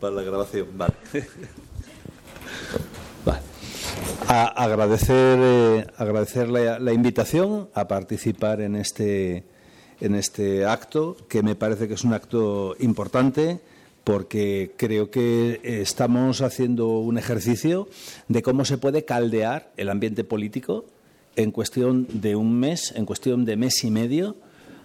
para la grabación. Vale. agradecer eh, agradecer la, invitación a participar en este en este acto que me parece que es un acto importante porque creo que estamos haciendo un ejercicio de cómo se puede caldear el ambiente político en cuestión de un mes, en cuestión de mes y medio,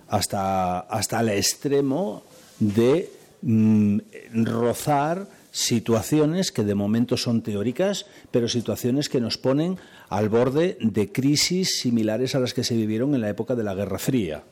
hasta, hasta el extremo de mm, rozar situaciones que de momento son teóricas, pero situaciones que nos ponen al borde de crisis similares a las que se vivieron en la época de la Guerra Fría.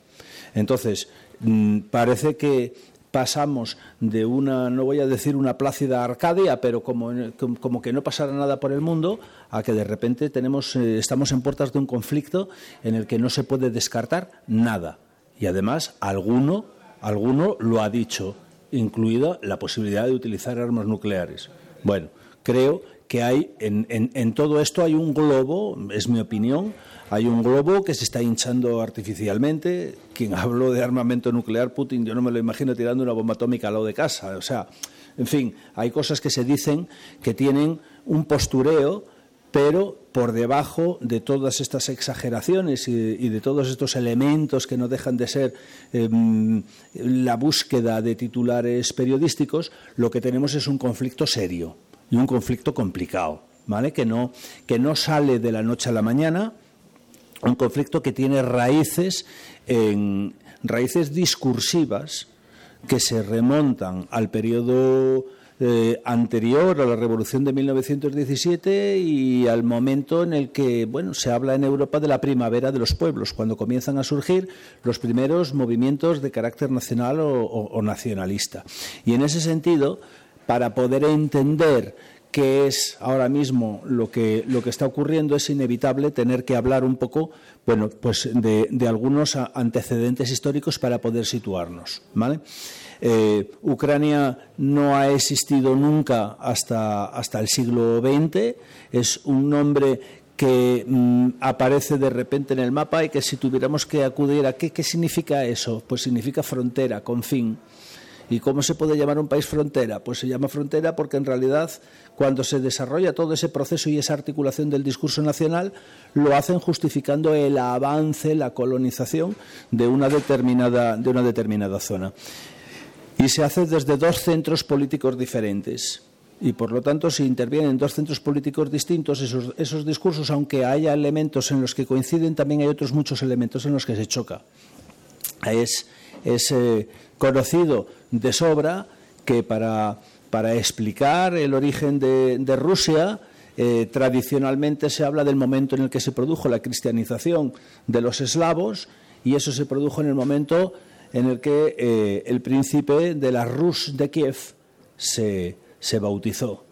Entonces, mm, parece que pasamos de una, no voy a decir una plácida Arcadia, pero como, como que no pasara nada por el mundo, a que de repente tenemos, eh, estamos en puertas de un conflicto en el que no se puede descartar nada. Y además, alguno, alguno lo ha dicho, incluida la posibilidad de utilizar armas nucleares. Bueno, creo que hay en, en todo esto hay un globo, es mi opinión, hay un globo que se está hinchando artificialmente. Quien habló de armamento nuclear, Putin, yo no me lo imagino tirando una bomba atómica al lado de casa. O sea, en fin, hay cosas que se dicen que tienen un postureo, pero por debajo de todas estas exageraciones y, de todos estos elementos que no dejan de ser em, la búsqueda de titulares periodísticos, lo que tenemos es un conflicto serio y un conflicto complicado, ¿vale? Que no, que no sale de la noche a la mañana, un conflicto que tiene raíces en raíces discursivas que se remontan al periodo eh, anterior a la Revolución de 1917 y al momento en el que bueno se habla en Europa de la primavera de los pueblos, cuando comienzan a surgir los primeros movimientos de carácter nacional o nacionalista. Y en ese sentido, para poder entender qué es ahora mismo lo que, lo que está ocurriendo, es inevitable tener que hablar un poco bueno, pues de, algunos antecedentes históricos para poder situarnos. ¿vale? Eh, Ucrania no ha existido nunca hasta, hasta el siglo XX, es un nombre que mm, aparece de repente en el mapa y que si tuviéramos que acudir a qué, qué significa eso, pues significa frontera, confín. ¿Y cómo se puede llamar un país frontera? Pues se llama frontera porque en realidad cuando se desarrolla todo ese proceso y esa articulación del discurso nacional, lo hacen justificando el avance, la colonización de una determinada, de una determinada zona. Y se hace desde dos centros políticos diferentes. Y por lo tanto, si intervienen dos centros políticos distintos, esos, esos discursos, aunque haya elementos en los que coinciden, también hay otros muchos elementos en los que se choca. Es, es eh, conocido de sobra que para, para explicar el origen de, Rusia, eh, tradicionalmente se habla del momento en el que se produjo la cristianización de los eslavos y eso se produjo en el momento en el que eh, el príncipe de la Rus de Kiev se, se bautizó.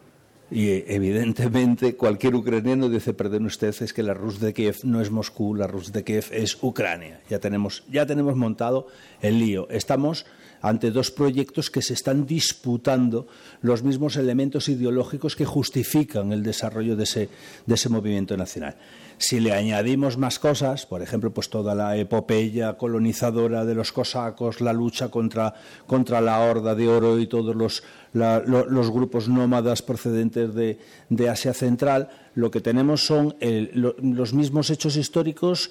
Y evidentemente cualquier ucraniano dice, perdón usted, es que la Rus de Kiev no es Moscú, la Rus de Kiev es Ucrania. Ya tenemos, ya tenemos montado el lío. Estamos ante dos proyectos que se están disputando los mismos elementos ideológicos que justifican el desarrollo de ese, de ese movimiento nacional. Si le añadimos más cosas, por ejemplo, pues toda la epopeya colonizadora de los cosacos, la lucha contra, contra la Horda de Oro y todos los, los grupos nómadas procedentes de, de, Asia Central, lo que tenemos son los mismos hechos históricos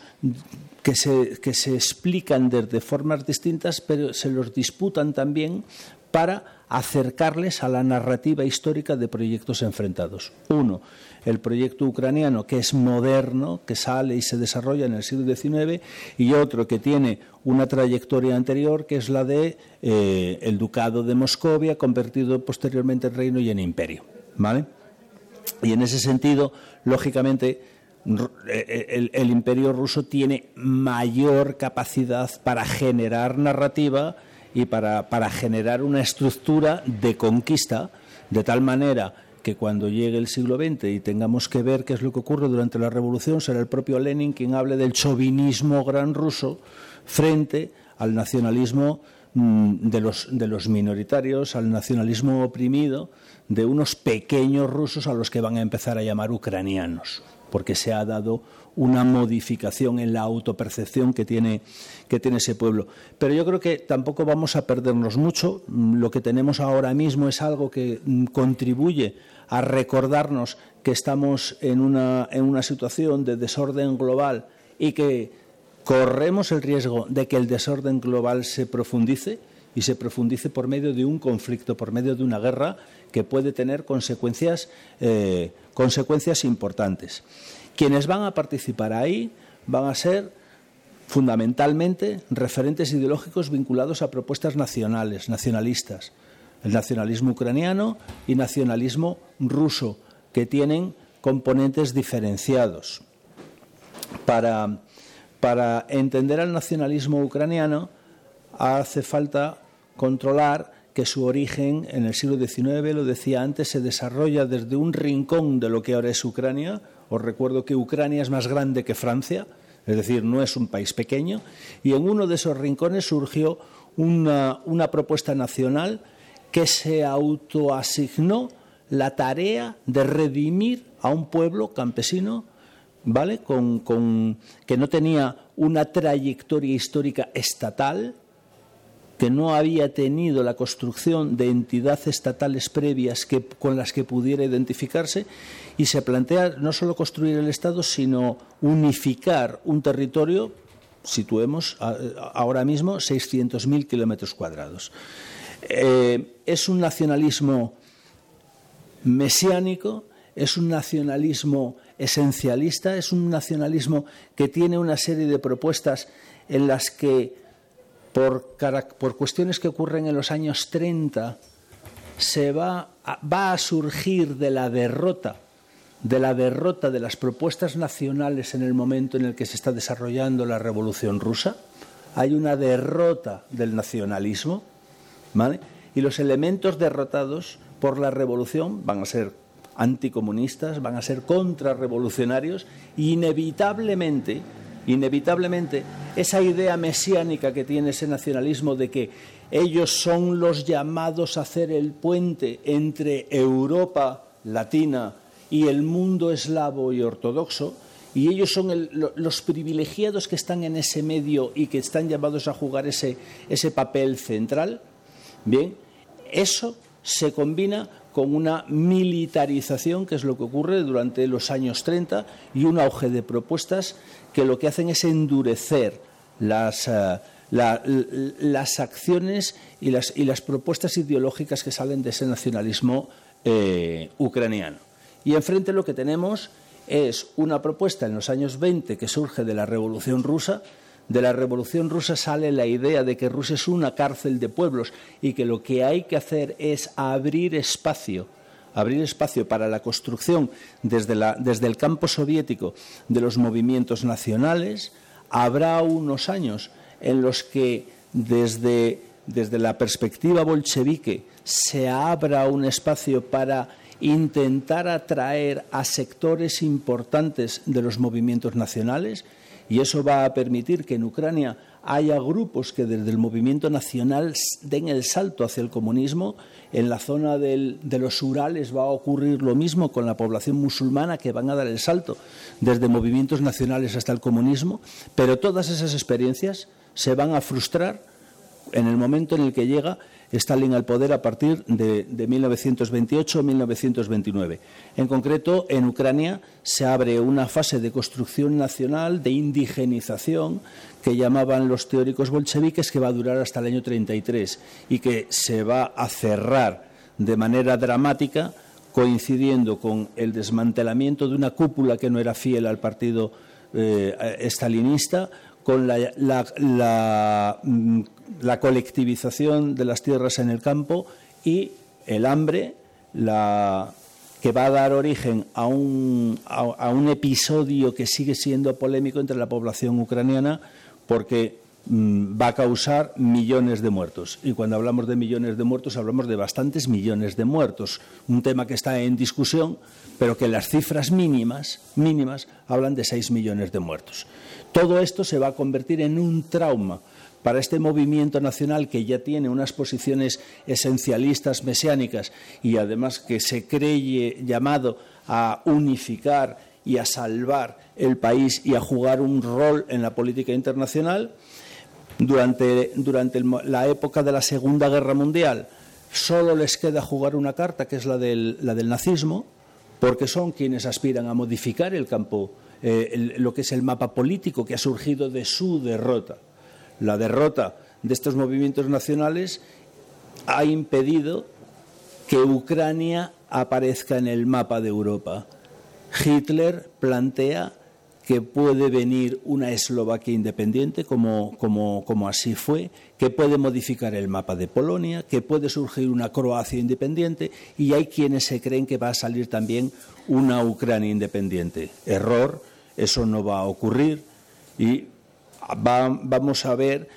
que se, que se explican desde formas distintas, pero se los disputan también para acercarles a la narrativa histórica de proyectos enfrentados. Uno, el proyecto ucraniano, que es moderno, que sale y se desarrolla en el siglo XIX, y otro que tiene una trayectoria anterior, que es la de eh, el Ducado de Moscovia, convertido posteriormente en reino y en imperio. ¿vale? Y en ese sentido, lógicamente, eh, el imperio ruso tiene mayor capacidad para generar narrativa y para, para generar una estructura de conquista de tal manera que cuando llegue el siglo XX y tengamos que ver qué es lo que ocurre durante la revolución, será el propio Lenin quien hable del chauvinismo gran ruso frente al nacionalismo mm, de los, de los minoritarios, al nacionalismo oprimido de unos pequeños rusos a los que van a empezar a llamar ucranianos. porque se ha dado una modificación en la autopercepción que tiene, que tiene ese pueblo. Pero yo creo que tampoco vamos a perdernos mucho. Lo que tenemos ahora mismo es algo que mm, contribuye a recordarnos que estamos en una, en una situación de desorden global y que corremos el riesgo de que el desorden global se profundice y se profundice por medio de un conflicto, por medio de una guerra que puede tener consecuencias, eh, consecuencias importantes. Quienes van a participar ahí van a ser fundamentalmente referentes ideológicos vinculados a propuestas nacionales, nacionalistas, el nacionalismo ucraniano y nacionalismo ruso, que tienen componentes diferenciados. Para, para entender al nacionalismo ucraniano hace falta controlar que su origen en el siglo XIX, lo decía antes, se desarrolla desde un rincón de lo que ahora es Ucrania, os recuerdo que Ucrania es más grande que Francia, es decir, no es un país pequeño, y en uno de esos rincones surgió una, propuesta nacional que se autoasignó la tarea de redimir a un pueblo campesino, ¿vale? con, que no tenía una trayectoria histórica estatal, que no había tenido la construcción de entidades estatales previas que, con las que pudiera identificarse y se plantea no solo construir el Estado, sino unificar un territorio, situemos ahora mismo 600.000 kilómetros cuadrados. Eh, es un nacionalismo mesiánico, es un nacionalismo esencialista, es un nacionalismo que tiene una serie de propuestas en las que por, cuestiones que ocurren en los años 30, se va va a surgir de la derrota, de la derrota de las propuestas nacionales en el momento en el que se está desarrollando la Revolución Rusa. Hay una derrota del nacionalismo, ¿vale? Y los elementos derrotados por la revolución van a ser anticomunistas, van a ser contrarrevolucionarios, e inevitablemente inevitablemente esa idea mesiánica que tiene ese nacionalismo de que ellos son los llamados a hacer el puente entre Europa latina y el mundo eslavo y ortodoxo, y ellos son los privilegiados que están en ese medio y que están llamados a jugar ese, ese papel central, bien, eso se combina con una militarización, que es lo que ocurre durante los años 30, y un auge de propuestas que lo que hacen es endurecer las, eh, las acciones y las, y las, propuestas ideológicas que salen de ese nacionalismo eh, ucraniano. Y enfrente lo que tenemos es una propuesta en los años 20 que surge de la Revolución Rusa. De la Revolución Rusa sale la idea de que Rusia es una cárcel de pueblos y que lo que hay que hacer es abrir espacio abrir espacio para la construcción desde, el campo soviético de los movimientos nacionales, habrá unos años en los que desde, la perspectiva bolchevique se abra un espacio para intentar atraer a sectores importantes de los movimientos nacionales y eso va a permitir que en Ucrania haya grupos que desde el movimiento nacional den el salto hacia el comunismo. En la zona de los Urales va a ocurrir lo mismo con la población musulmana que van a dar el salto desde movimientos nacionales hasta el comunismo, pero todas esas experiencias se van a frustrar en el momento en el que llega Stalin al poder a partir de, 1928-1929. En concreto, en Ucrania se abre una fase de construcción nacional, de indigenización, que llamaban los teóricos bolcheviques, que va a durar hasta el año 33 y que se va a cerrar de manera dramática coincidiendo con el desmantelamiento de una cúpula que no era fiel al partido eh, estalinista, con la, mm, la, colectivización de las tierras en el campo y el hambre, que va a dar origen a un, episodio que sigue siendo polémico entre la población ucraniana, porque mm, va a causar millones de muertos. Y cuando hablamos de millones de muertos, hablamos de bastantes millones de muertos. Un tema que está en discusión, pero que las cifras mínimas, mínimas hablan de seis millones de muertos. Todo esto se va a convertir en un trauma para este movimiento nacional que ya tiene unas posiciones esencialistas mesiánicas y además que se cree llamado a unificar y a salvar el país y a jugar un rol en la política internacional. Durante, durante la época de la Segunda Guerra Mundial solo les queda jugar una carta, que es la del, la del nazismo, porque son quienes aspiran a modificar el campo, eh, lo que es el mapa político que ha surgido de su derrota. La derrota de estos movimientos nacionales ha impedido que Ucrania aparezca en el mapa de Europa. Hitler plantea que puede venir una Eslovaquia independiente, como, como, así fue, que puede modificar el mapa de Polonia, que puede surgir una Croacia independiente, y hay quienes se creen que va a salir también una Ucrania independiente. Error, eso no va a ocurrir, y vamos a ver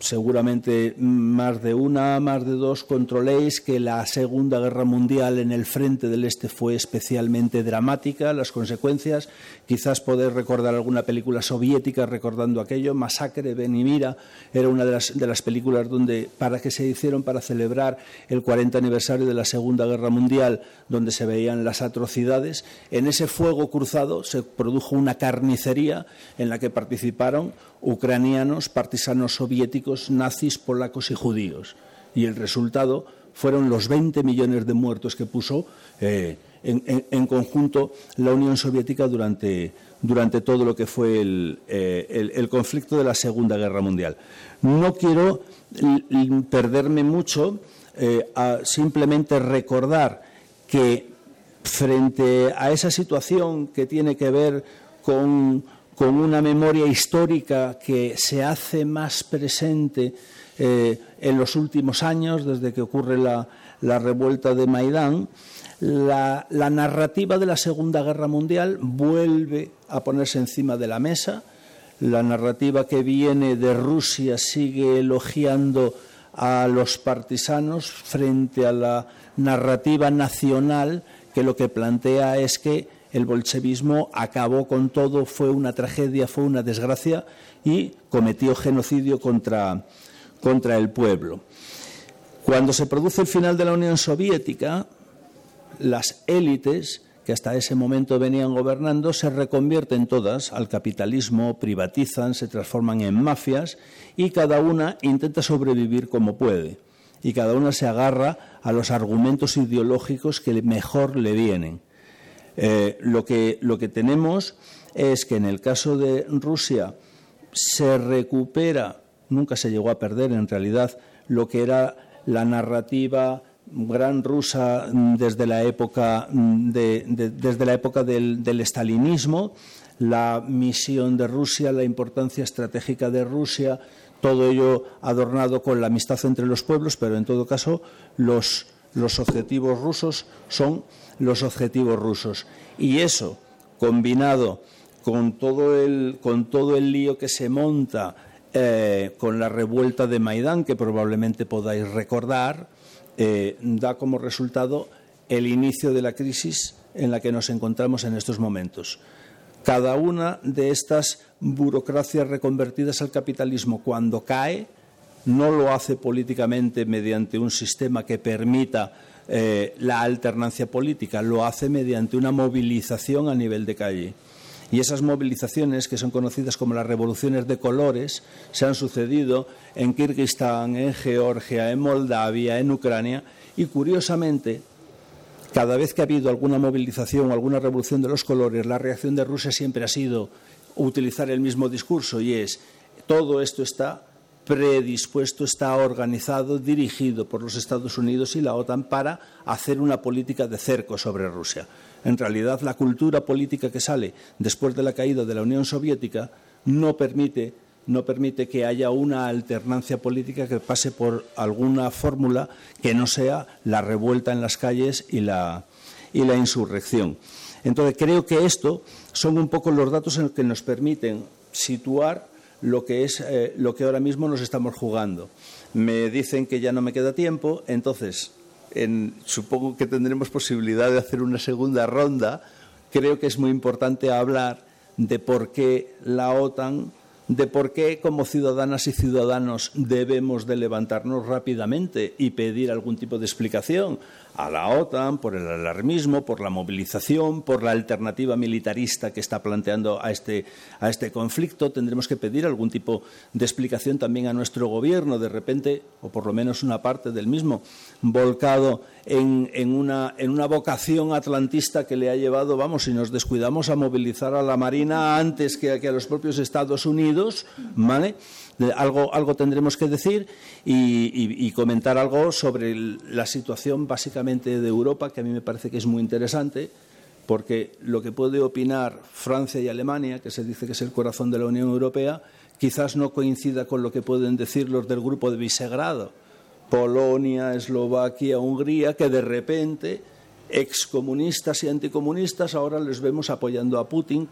seguramente más de una, más de dos, controléis que la Segunda Guerra Mundial en el frente del Este fue especialmente dramática, las consecuencias. Quizás podéis recordar alguna película soviética recordando aquello. Masacre Benimira era una de las, de las películas donde, para que se hicieron para celebrar el 40 aniversario de la Segunda Guerra Mundial, donde se veían las atrocidades. En ese fuego cruzado se produjo una carnicería en la que participaron ucranianos, partisanos soviéticos, nazis, polacos y judíos. Y el resultado fueron los 20 millones de muertos que puso eh, en, conjunto la Unión Soviética durante, durante todo lo que fue el, eh, el, conflicto de la Segunda Guerra Mundial. No quiero perderme mucho eh, a simplemente recordar que frente a esa situación que tiene que ver con con una memoria histórica que se hace más presente eh, en los últimos años, desde que ocurre la, revuelta de Maidán, la, narrativa de la Segunda Guerra Mundial vuelve a ponerse encima de la mesa. La narrativa que viene de Rusia sigue elogiando a los partisanos frente a la narrativa nacional que lo que plantea es que el bolchevismo acabó con todo, fue una tragedia, fue una desgracia y cometió genocidio contra, contra el pueblo. Cuando se produce el final de la Unión Soviética, las élites que hasta ese momento venían gobernando se reconvierten todas al capitalismo, privatizan, se transforman en mafias y cada una intenta sobrevivir como puede. Y cada una se agarra a los argumentos ideológicos que mejor le vienen. Eh, lo, que, lo que tenemos es que en el caso de Rusia se recupera, nunca se llegó a perder en realidad, lo que era la narrativa gran rusa desde la época, desde la época del, del estalinismo, la misión de Rusia, la importancia estratégica de Rusia, todo ello adornado con la amistad entre los pueblos, pero en todo caso los, los objetivos rusos son los objetivos rusos. Y eso, combinado con todo el, con todo el lío que se monta eh, con la revuelta de Maidán, que probablemente podáis recordar, eh, da como resultado el inicio de la crisis en la que nos encontramos en estos momentos. Cada una de estas burocracias reconvertidas al capitalismo, cuando cae, no lo hace políticamente mediante un sistema que permita eh, la alternancia política, lo hace mediante una movilización a nivel de calle. Y esas movilizaciones, que son conocidas como las revoluciones de colores, se han sucedido en Kirguistán, en Georgia, en Moldavia, en Ucrania, y curiosamente, cada vez que ha habido alguna movilización o alguna revolución de los colores, la reacción de Rusia siempre ha sido utilizar el mismo discurso y es todo esto está predispuesto, está organizado, dirigido por los Estados Unidos y la OTAN para hacer una política de cerco sobre Rusia. En realidad, la cultura política que sale después de la caída de la Unión Soviética no permite, no permite que haya una alternancia política que pase por alguna fórmula que no sea la revuelta en las calles y la, y la insurrección. Entonces, creo que esto son un poco los datos en los que nos permiten situar lo que es eh, lo que ahora mismo nos estamos jugando. Me dicen que ya no me queda tiempo, entonces supongo que tendremos posibilidad de hacer una segunda ronda. Creo que es muy importante hablar de por qué la OTAN de por qué como ciudadanas y ciudadanos debemos de levantarnos rápidamente y pedir algún tipo de explicación a la OTAN por el alarmismo, por la movilización, por la alternativa militarista que está planteando a este, a este conflicto. Tendremos que pedir algún tipo de explicación también a nuestro gobierno, de repente, o por lo menos una parte del mismo, volcado en, en, una, en una vocación atlantista que le ha llevado, vamos, si nos descuidamos, a movilizar a la Marina antes que, que a los propios Estados Unidos, ¿vale? Algo, algo tendremos que decir y, comentar algo sobre la situación básicamente de Europa, que a mí me parece que es muy interesante, porque lo que puede opinar Francia y Alemania, que se dice que es el corazón de la Unión Europea, quizás no coincida con lo que pueden decir los del grupo de Visegrado, Polonia, Eslovaquia, Hungría, que de repente excomunistas y anticomunistas ahora les vemos apoyando a Putin.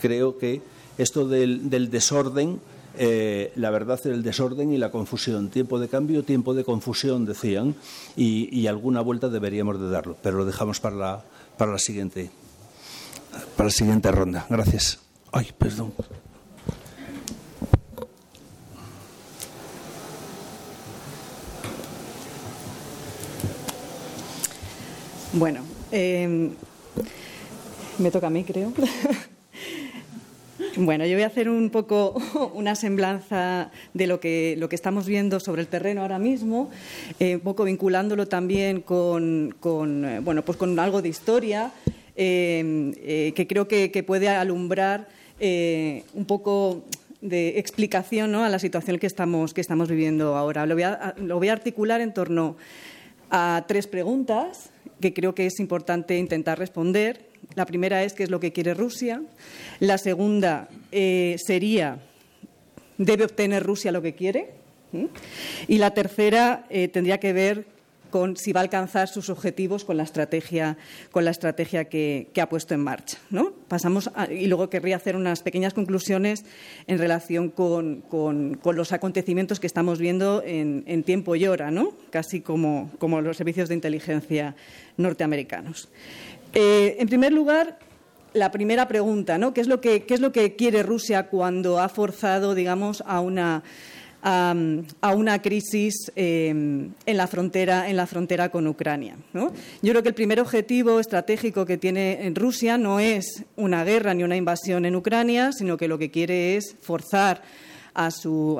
Creo que esto del desorden eh, la verdad es el desorden y la confusión. Tiempo de cambio, tiempo de confusión, decían, y, alguna vuelta deberíamos de darlo, pero lo dejamos para la, para la siguiente para la siguiente ronda. Gracias. Ay, perdón. Bueno, eh, me toca a mí, creo. Bueno, yo voy a hacer un poco una semblanza de lo que, lo que estamos viendo sobre el terreno ahora mismo, eh, un poco vinculándolo también con, eh, bueno, pues con algo de historia eh, que creo que, puede alumbrar un poco de explicación a la situación que estamos, que estamos viviendo ahora. Lo voy, a, lo voy a articular en torno a tres preguntas que creo que es importante intentar responder la primera es qué es lo que quiere Rusia. La segunda eh, sería, ¿debe obtener Rusia lo que quiere? ¿Mm? Y la tercera eh, tendría que ver con si va a alcanzar sus objetivos con la estrategia, con la estrategia que, ha puesto en marcha. ¿no? Pasamos y luego querría hacer unas pequeñas conclusiones en relación con, los acontecimientos que estamos viendo en, tiempo y hora, ¿no? casi como, como los servicios de inteligencia norteamericanos. Eh, en primer lugar, la primera pregunta, ¿no? ¿Qué es lo que, es lo que quiere Rusia cuando ha forzado, digamos, a una, crisis frontera, en la frontera con Ucrania? Yo creo que el primer objetivo estratégico que tiene Rusia no es una guerra ni una invasión en Ucrania, sino que lo que quiere es forzar a su,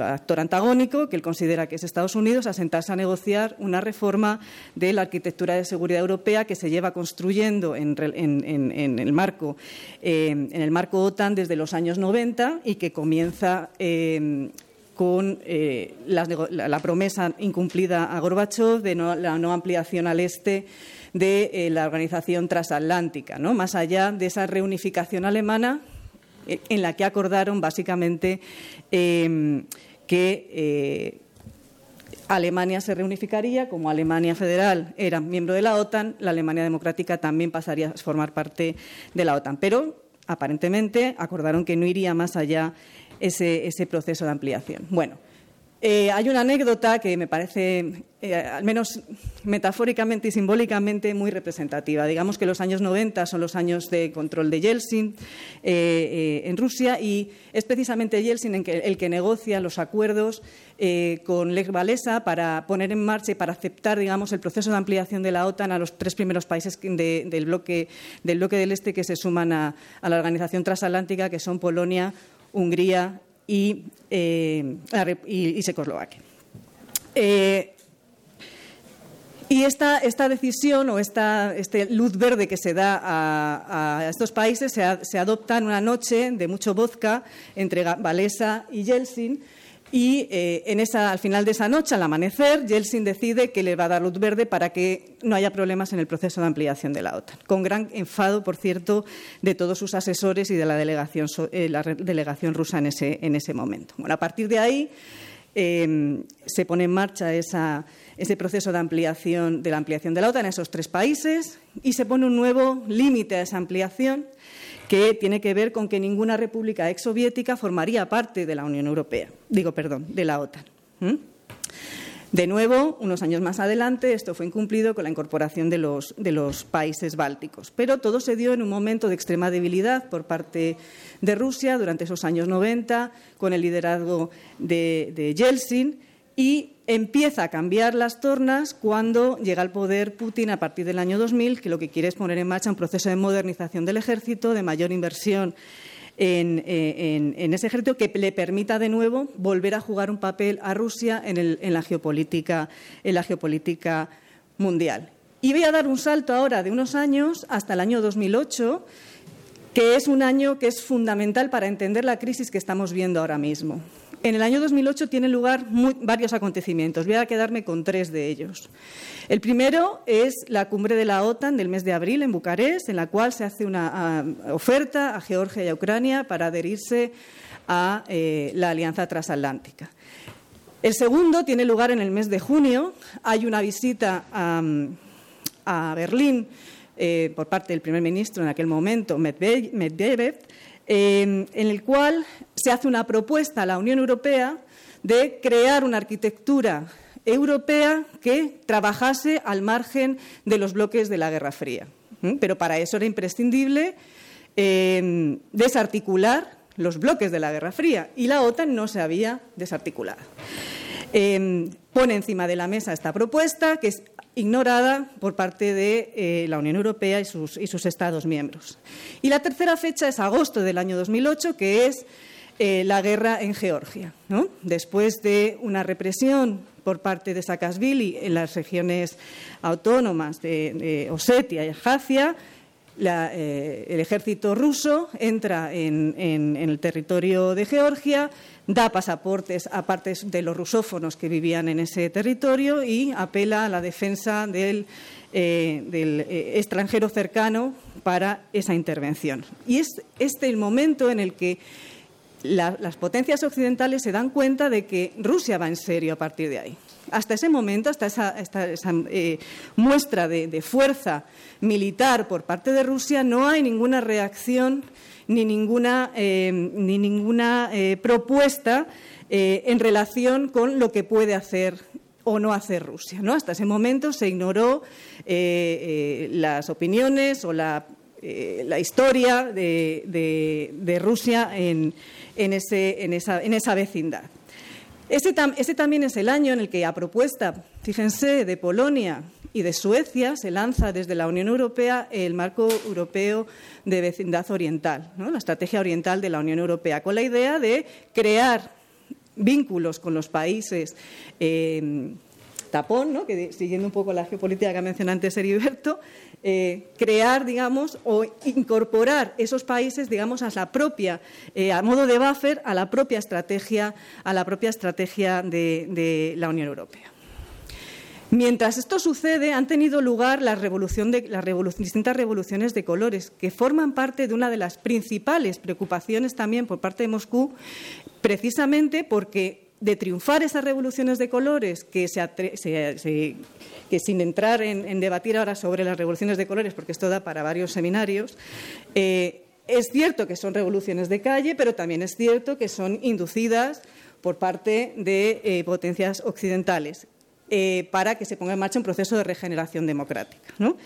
actor antagónico, que él considera que es Estados Unidos, a sentarse a negociar una reforma de la arquitectura de seguridad europea que se lleva construyendo en, el, marco, eh, en el marco OTAN desde los años 90 y que comienza eh, con eh, la, promesa incumplida a Gorbachev de la no ampliación al este de la organización transatlántica, ¿no? más allá de esa reunificación alemana en la que acordaron básicamente em, que eh, Alemania se reunificaría, como Alemania federal era miembro de la OTAN, la Alemania democrática también pasaría a formar parte de la OTAN. Pero aparentemente acordaron que no iría más allá ese, ese proceso de ampliación. Bueno, eh, hay una anécdota que me parece, eh, al menos metafóricamente y simbólicamente, muy representativa. Digamos que los años 90 son los años de control de Yeltsin eh, en Rusia y es precisamente Yeltsin el que negocia los acuerdos con Lech Walesa para poner en marcha y para aceptar, digamos, el proceso de ampliación de la OTAN a los tres primeros países del, bloque, del, bloque, del Este que se suman a la organización transatlántica, que son Polonia, Hungría y, eh, y, Checoslovaquia. Eh, y esta, esta, decisión o esta este luz verde que se da a, estos países se, se, adopta en una noche de mucho vodka entre Valesa y Yeltsin y eh, al final de esa noche, al amanecer, Yeltsin decide que le va a dar luz verde para que no haya problemas en el proceso de ampliación de la OTAN, con gran enfado, por cierto, de todos sus asesores y de la delegación, eh, rusa en ese, en ese momento. Bueno, a partir de ahí em, se pone en marcha ese proceso de ampliación, de la ampliación de la OTAN en esos tres países y se pone un nuevo límite a esa ampliación que tiene que ver con que ninguna república exsoviética formaría parte de la Unión Europea, digo, perdón, de la OTAN. De nuevo, unos años más adelante, esto fue incumplido con la incorporación de los, de los, países bálticos. Pero todo se dio en un momento de extrema debilidad por parte de Rusia durante esos años 90, con el liderazgo de, de Yeltsin, y empieza a cambiar las tornas cuando llega al poder Putin a partir del año 2000, que lo que quiere es poner en marcha un proceso de modernización del ejército, de mayor inversión eh, en, ese ejército que le permita de nuevo volver a jugar un papel a Rusia en, la, geopolítica, en la geopolítica mundial. Y voy a dar un salto ahora de unos años hasta el año 2008, que es un año que es fundamental para entender la crisis que estamos viendo ahora mismo. En el año 2008 tienen lugar varios acontecimientos. Voy a quedarme con tres de ellos. El primero es la cumbre de la OTAN del mes de abril en Bucarest, en la cual se hace una oferta a Georgia y a Ucrania para adherirse a eh, la Alianza Transatlántica. El segundo tiene lugar en el mes de junio. Hay una visita a, Berlín eh, por parte del primer ministro en aquel momento, Medvedev, en el cual se hace una propuesta a la Unión Europea de crear una arquitectura europea que trabajase al margen de los bloques de la Guerra Fría. Pero para eso era imprescindible em, desarticular los bloques de la Guerra Fría y la OTAN no se había desarticulado. Em, pone encima de la mesa esta propuesta que es ignorada por parte de eh, la Unión Europea y sus, Estados miembros. Y la tercera fecha es agosto del año 2008, que es eh, la guerra en Georgia. Después de una represión por parte de Saakashvili en las regiones autónomas de, Osetia y Abjasia, eh, el ejército ruso entra en, el territorio de Georgia, da pasaportes a partes de los rusófonos que vivían en ese territorio y apela a la defensa del, eh, eh, extranjero cercano para esa intervención. Y es este el momento en el que las potencias occidentales se dan cuenta de que Rusia va en serio a partir de ahí. Hasta ese momento, hasta esa, eh, muestra de, fuerza militar por parte de Rusia, no hay ninguna reacción ni ninguna, eh, ni ninguna eh, propuesta en relación con lo que puede hacer o no hacer Rusia. ¿no? Hasta ese momento se ignoró las opiniones o la, historia de, Rusia en, esa, en esa vecindad. Ese, también es el año en el que, a propuesta, fíjense, de Polonia y de Suecia, se lanza desde la Unión Europea el marco europeo de vecindad oriental, la estrategia oriental de la Unión Europea, con la idea de crear vínculos con los países eh, tapón, ¿no? que siguiendo un poco la geopolítica que mencionó antes Heriberto, eh, crear, digamos, o incorporar esos países, digamos, a la propia, eh, a modo de buffer, a la propia estrategia, a la propia estrategia de, la Unión Europea. Mientras esto sucede, han tenido lugar las distintas revoluciones de colores, que forman parte de una de las principales preocupaciones también por parte de Moscú, precisamente porque de triunfar esas revoluciones de colores que, que sin entrar en, debatir ahora sobre las revoluciones de colores, porque esto da para varios seminarios, eh, es cierto que son revoluciones de calle, pero también es cierto que son inducidas por parte de eh, potencias occidentales eh, para que se ponga en marcha un proceso de regeneración democrática. ¿no?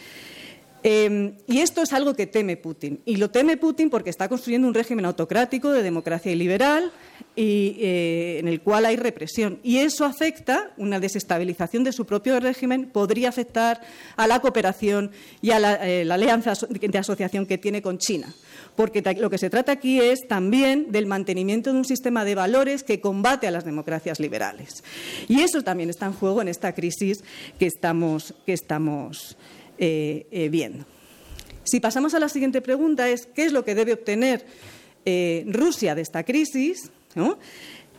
Em, y esto es algo que teme Putin. Y lo teme Putin porque está construyendo un régimen autocrático de democracia liberal eh, en el cual hay represión. Y eso afecta, una desestabilización de su propio régimen, podría afectar a la cooperación y a la, eh, alianza de asociación que tiene con China. Porque lo que se trata aquí es también del mantenimiento de un sistema de valores que combate a las democracias liberales. Y eso también está en juego en esta crisis que estamos, que estamos eh, eh, viendo. Si pasamos a la siguiente pregunta, es ¿qué es lo que debe obtener eh, Rusia de esta crisis?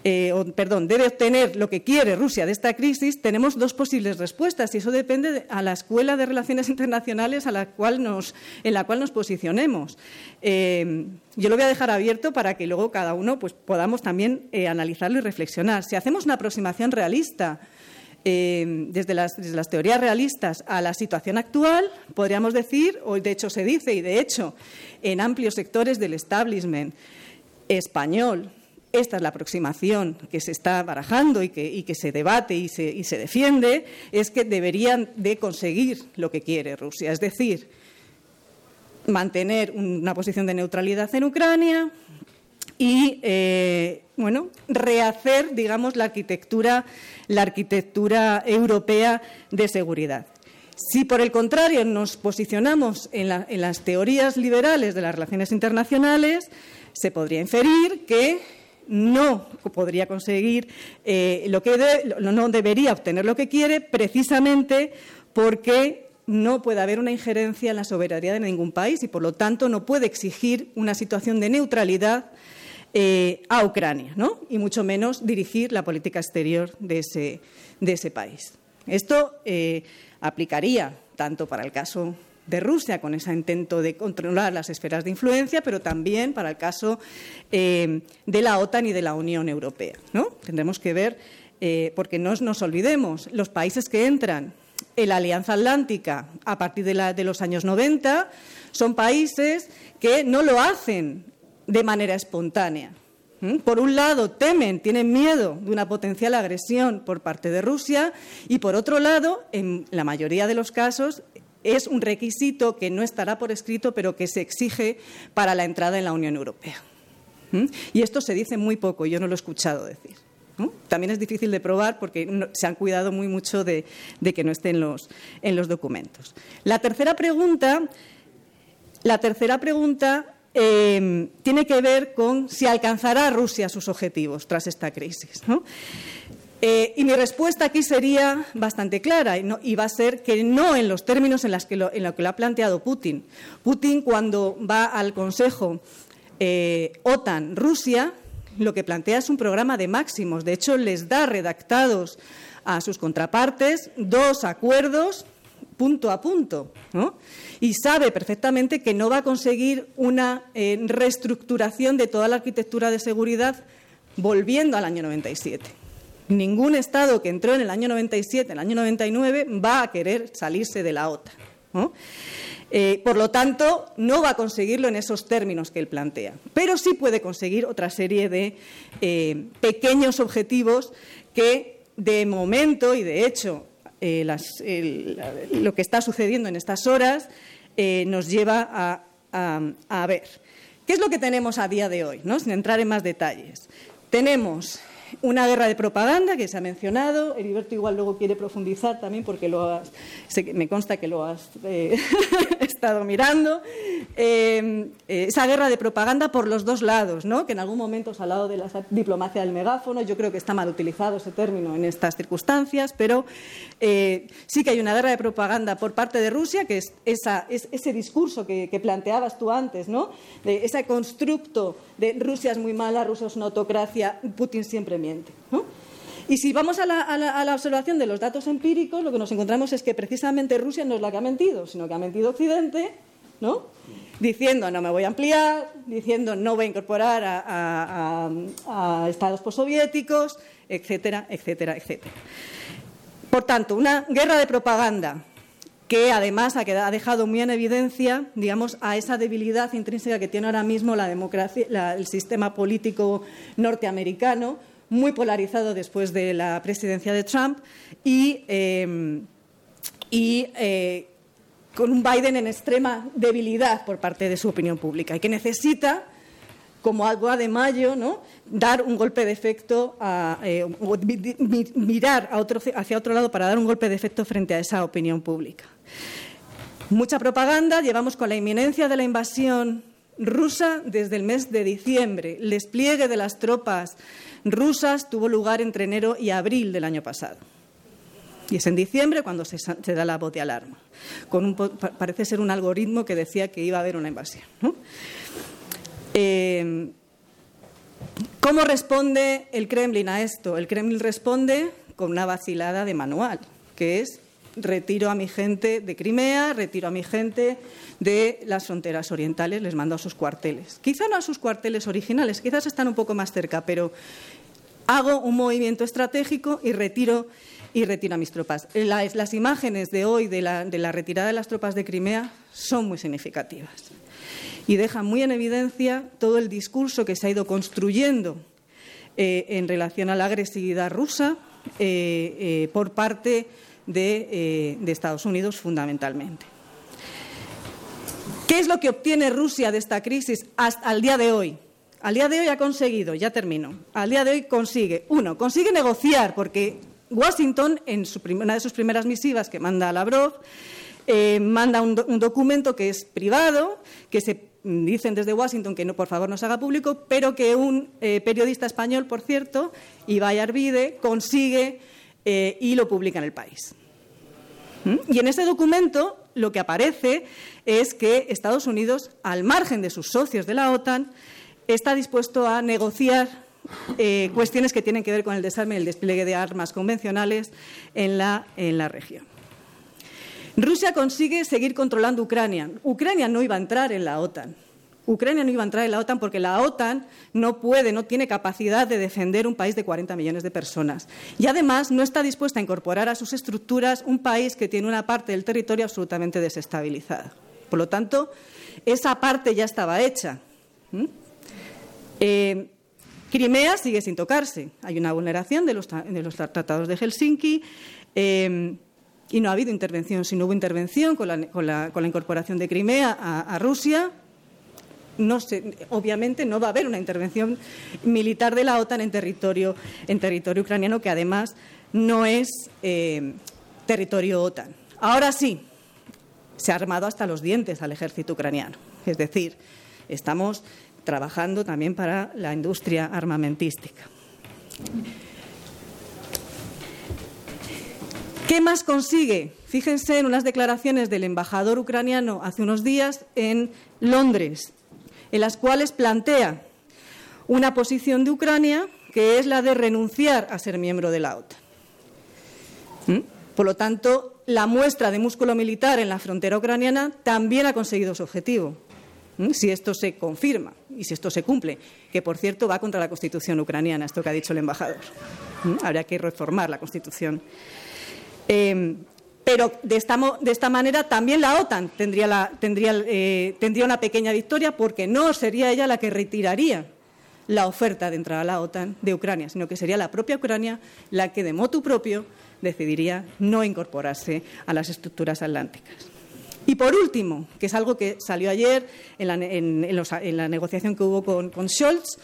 perdón, debe obtener lo que quiere Rusia de esta crisis, tenemos dos posibles respuestas y eso depende de, a la escuela de relaciones internacionales a la cual nos, en la cual nos posicionemos. yo lo voy a dejar abierto para que luego cada uno pues, podamos también analizarlo y reflexionar. Si hacemos una aproximación realista eh, desde, las, teorías realistas a la situación actual, podríamos decir, o de hecho se dice, y de hecho en amplios sectores del establishment español esta es la aproximación que se está barajando y que, se debate y se, y se, defiende, es que deberían de conseguir lo que quiere Rusia, es decir, mantener una posición de neutralidad en Ucrania y eh, bueno, rehacer, digamos, la arquitectura, la arquitectura europea de seguridad. Si, por el contrario, nos posicionamos en, las teorías liberales de las relaciones internacionales, se podría inferir que no podría conseguir eh, lo que no debería obtener lo que quiere precisamente porque no puede haber una injerencia en la soberanía de ningún país y, por lo tanto, no puede exigir una situación de neutralidad eh, a Ucrania, ¿no? y mucho menos dirigir la política exterior de ese, país. Esto eh, aplicaría tanto para el caso de Rusia, con ese intento de controlar las esferas de influencia, pero también para el caso eh, de la OTAN y de la Unión Europea. ¿no? Tendremos que ver, porque no nos olvidemos, los países que entran en la Alianza Atlántica a partir de, de los años 90 son países que no lo hacen de manera espontánea. ¿Mm? Por un lado, temen, tienen miedo de una potencial agresión por parte de Rusia y, por otro lado, en la mayoría de los casos, es un requisito que no estará por escrito, pero que se exige para la entrada en la Unión Europea. ¿Mm? Y esto se dice muy poco, yo no lo he escuchado decir. También es difícil de probar porque se han cuidado muy mucho de, que no esté en los, en los documentos. La tercera pregunta, la tercera pregunta Em, tiene que ver con si alcanzará Rusia sus objetivos tras esta crisis. Eh, y mi respuesta aquí sería bastante clara y, va a ser que no en los términos en, los que lo, ha planteado Putin. Putin, cuando va al Consejo eh, OTAN-Rusia, lo que plantea es un programa de máximos. De hecho, les da redactados a sus contrapartes dos acuerdos punto a punto, Y sabe perfectamente que no va a conseguir una eh, reestructuración de toda la arquitectura de seguridad volviendo al año 97. Ningún Estado que entró en el año 97, en el año 99, va a querer salirse de la OTAN. Eh, por lo tanto, no va a conseguirlo en esos términos que él plantea, pero sí puede conseguir otra serie de eh, pequeños objetivos que, de momento, y de hecho eh, lo que está sucediendo en estas horas eh, nos lleva a, ver. ¿Qué es lo que tenemos a día de hoy? Sin entrar en más detalles. Tenemos una guerra de propaganda que se ha mencionado. Heriberto igual luego quiere profundizar también porque lo me consta que lo has eh, estado mirando. Eh, eh, esa guerra de propaganda por los dos lados, ¿no? que en algún momento se ha hablado de la diplomacia del megáfono. Yo creo que está mal utilizado ese término en estas circunstancias, pero sí que hay una guerra de propaganda por parte de Rusia, que es, ese discurso que, planteabas tú antes, ¿no? de ese constructo de Rusia es muy mala, Rusia es una autocracia, Putin siempre miente. Y si vamos a la, observación de los datos empíricos, lo que nos encontramos es que precisamente Rusia no es la que ha mentido, sino que ha mentido Occidente, ¿no? diciendo no me voy a ampliar, diciendo no voy a incorporar a, a estados postsoviéticos, etcétera, etcétera, etcétera. Por tanto, una guerra de propaganda que además ha, dejado muy en evidencia, digamos, a esa debilidad intrínseca que tiene ahora mismo la democracia, el sistema político norteamericano, muy polarizado después de la presidencia de Trump y, eh, eh, con un Biden en extrema debilidad por parte de su opinión pública y que necesita como algo de mayo, ¿no? dar un golpe de efecto, eh, mirar hacia otro lado para dar un golpe de efecto frente a esa opinión pública. Mucha propaganda, llevamos con la inminencia de la invasión rusa desde el mes de diciembre. El despliegue de las tropas rusas tuvo lugar entre enero y abril del año pasado. Y es en diciembre cuando se, da la voz de alarma. Con parece ser un algoritmo que decía que iba a haber una invasión. Eh, ¿Cómo responde el Kremlin a esto? El Kremlin responde con una vacilada de manual, que es retiro a mi gente de Crimea, retiro a mi gente de las fronteras orientales, les mando a sus cuarteles. Quizá no a sus cuarteles originales, quizás están un poco más cerca, pero hago un movimiento estratégico y retiro y retiro a mis tropas. Las, imágenes de hoy de la, retirada de las tropas de Crimea son muy significativas y dejan muy en evidencia todo el discurso que se ha ido construyendo eh, en relación a la agresividad rusa por parte de, de Estados Unidos fundamentalmente. ¿Qué es lo que obtiene Rusia de esta crisis hasta el día de hoy? Al día de hoy ha conseguido, ya termino, al día de hoy consigue, uno, consigue negociar, porque Washington, en una de sus primeras misivas que manda a Lavrov, eh, manda un, documento que es privado, que se dicen desde Washington que no, por favor no se haga público, pero que un eh, periodista español, por cierto, Ibai Arvide, consigue eh, y lo publica en el país. ¿Mm? Y en ese documento lo que aparece es que Estados Unidos, al margen de sus socios de la OTAN, está dispuesto a negociar eh, cuestiones que tienen que ver con el desarme y el despliegue de armas convencionales en la, en la región. Rusia consigue seguir controlando Ucrania. Ucrania no iba a entrar en la OTAN. Ucrania no iba a entrar en la OTAN porque la OTAN no puede, no tiene capacidad de defender un país de 40 millones de personas. Y además no está dispuesta a incorporar a sus estructuras un país que tiene una parte del territorio absolutamente desestabilizada. Por lo tanto, esa parte ya estaba hecha. Eh, Crimea sigue sin tocarse. Hay una vulneración de los, tratados de Helsinki eh, y no ha habido intervención. Si no hubo intervención con la, incorporación de Crimea a, Rusia, obviamente no va a haber una intervención militar de la OTAN en territorio, en territorio ucraniano, que además no es eh, territorio OTAN. Ahora sí, se ha armado hasta los dientes al ejército ucraniano. Es decir, estamos trabajando también para la industria armamentística. ¿Qué más consigue? Fíjense en unas declaraciones del embajador ucraniano hace unos días en Londres, en las cuales plantea una posición de Ucrania que es la de renunciar a ser miembro de la OTAN. ¿Mm? Por lo tanto, la muestra de músculo militar en la frontera ucraniana también ha conseguido su objetivo si esto se confirma y si esto se cumple, que por cierto va contra la Constitución ucraniana, esto que ha dicho el embajador. Habría que reformar la Constitución. Em, pero de esta, manera también la OTAN tendría, eh, tendría una pequeña victoria porque no sería ella la que retiraría la oferta de entrar a la OTAN de Ucrania, sino que sería la propia Ucrania la que de motu propio decidiría no incorporarse a las estructuras atlánticas. Y por último, que es algo que salió ayer en la, negociación que hubo con, Scholz,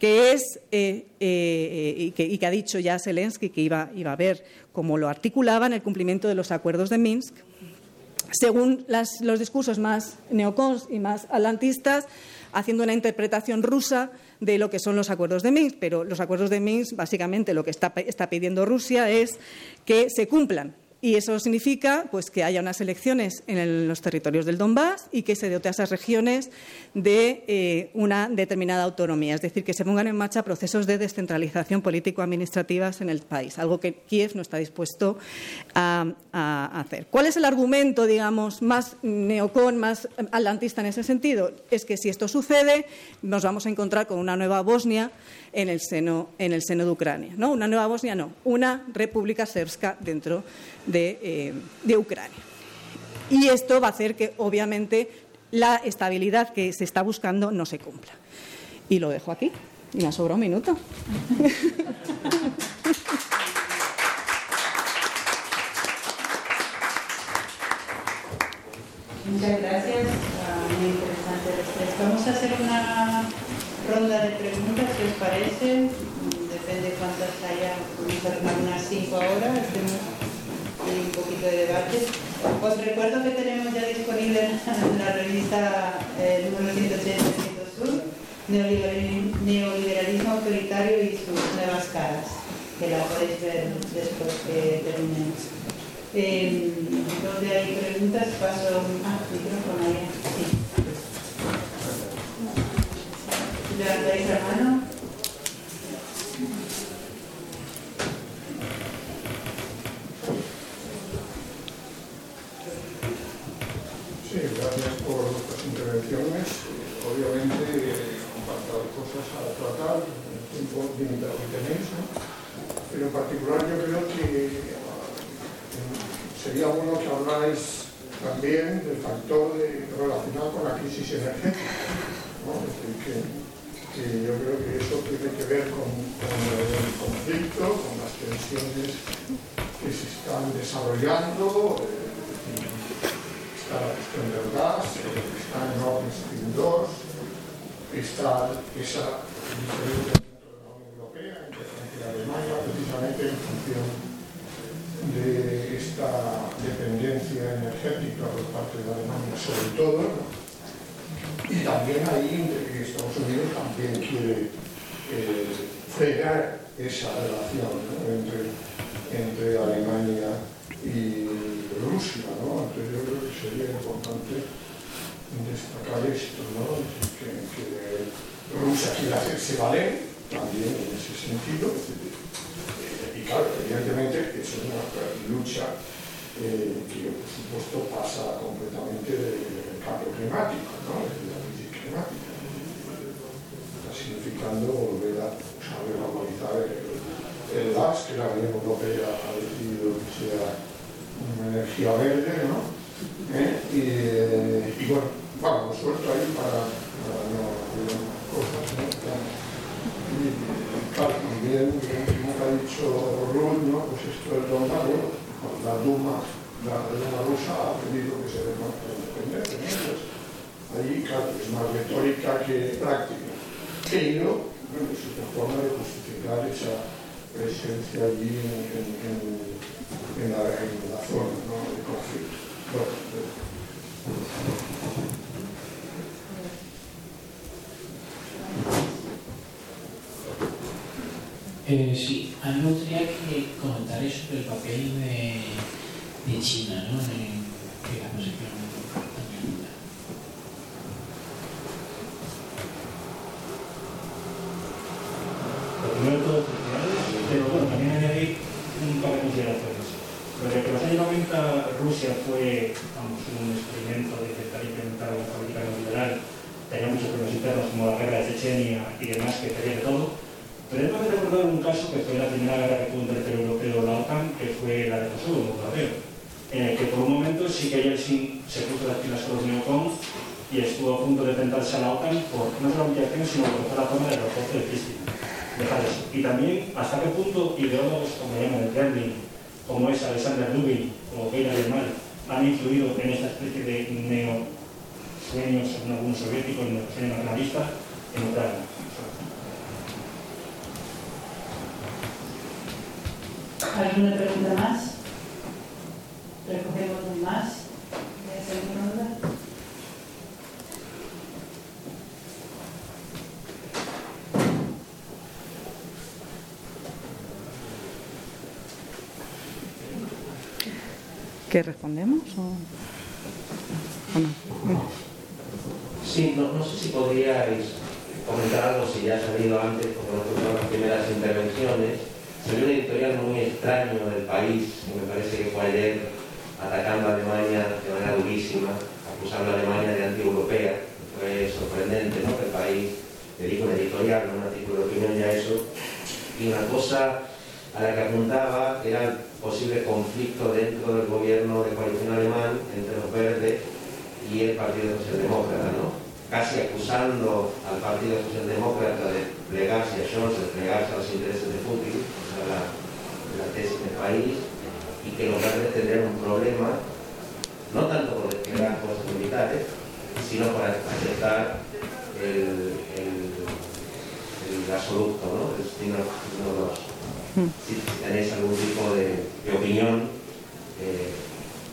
que es eh, eh, y, que, ha dicho ya Zelensky que iba, a ver cómo lo articulaban el cumplimiento de los acuerdos de Minsk. Según los discursos más neocons y más atlantistas, haciendo una interpretación rusa de lo que son los acuerdos de Minsk, pero los acuerdos de Minsk, básicamente, lo que está pidiendo Rusia es que se cumplan y eso significa pues, que haya unas elecciones en los territorios del Donbass y que se dote a esas regiones de eh, una determinada autonomía, es decir, que se pongan en marcha procesos de descentralización político-administrativas en el país, algo que Kiev no está dispuesto a, hacer. ¿Cuál es el argumento, digamos, más neocon, más atlantista en ese sentido? Es que si esto sucede, nos vamos a encontrar con una nueva Bosnia en el seno, en el seno de Ucrania. ¿no? Una nueva Bosnia, no, una república serbska dentro eh, de, Ucrania. Y esto va a hacer que, obviamente, la estabilidad que se está buscando no se cumpla. Y lo dejo aquí. Y me ha sobrado un minuto. Muchas gracias. Ah, muy interesante respuesta. Vamos a hacer una ronda de preguntas, ¿qué os parece? Depende cuántas haya. Vamos a tomar unas cinco horas un poquito de debate. Os recuerdo que tenemos ya disponible la revista eh, número 180 Sur, Neoliberalismo Autoritario y sus nuevas caras, que la podéis ver después que terminemos. Eh, donde hay preguntas, paso. Ah, micrófono ahí. Sí. La mano. A tratar, el tiempo limitado que tenéis, pero en particular yo creo que eh, sería bueno que habláis también del factor relacionado con la crisis energética. Que yo creo que eso tiene que ver con, el conflicto, con las tensiones que se están desarrollando, eh, está la cuestión del gas, está en Stream 2, está esa diferencia dentro de la Unión Europea entre Francia y Alemania, precisamente en función de esta dependencia energética por parte de Alemania sobre todo, y también ahí Estados Unidos también quiere eh, frenar esa relación entre, entre Alemania y Rusia, ¿no? Entonces yo creo que sería importante destacar esto, ¿no? Que, Rusia quiere hacerse valer también en ese sentido. Eh, y claro, evidentemente es una lucha eh, que por supuesto pasa completamente del cambio climático, ¿no? de la crisis climática. Está significando volver a, a regularizar el, el gas que la Unión Europea ha decidido que sea una energía verde, ¿no? practico. ¿Alguna pregunta más? ¿Recogemos más de esa ronda? ¿Qué respondemos o, o no? Sí, no, no, sé si podríais comentar algo, si ya ha salido antes, porque no fueron las primeras intervenciones. Salió un editorial muy extraño del país, que me parece que fue ayer, atacando a Alemania de manera durísima, acusando a Alemania de anti-europea. Fue sorprendente, ¿no? Que el país dedica un editorial, un artículo de opinión ya eso. Y una cosa a la que apuntaba era el posible conflicto dentro del gobierno de coalición alemán entre los verdes y el Partido Socialdemócrata, ¿no? casi acusando al Partido Socialdemócrata de plegarse a Scholz, de plegarse a los intereses de Putin, la, tesis del país, y que los verdes tendrían un problema, no tanto por desplegar fuerzas militares, sino por aceptar el, el, el gasoducto, ¿no? el destino de los si tenéis algún tipo de, de opinión. Eh,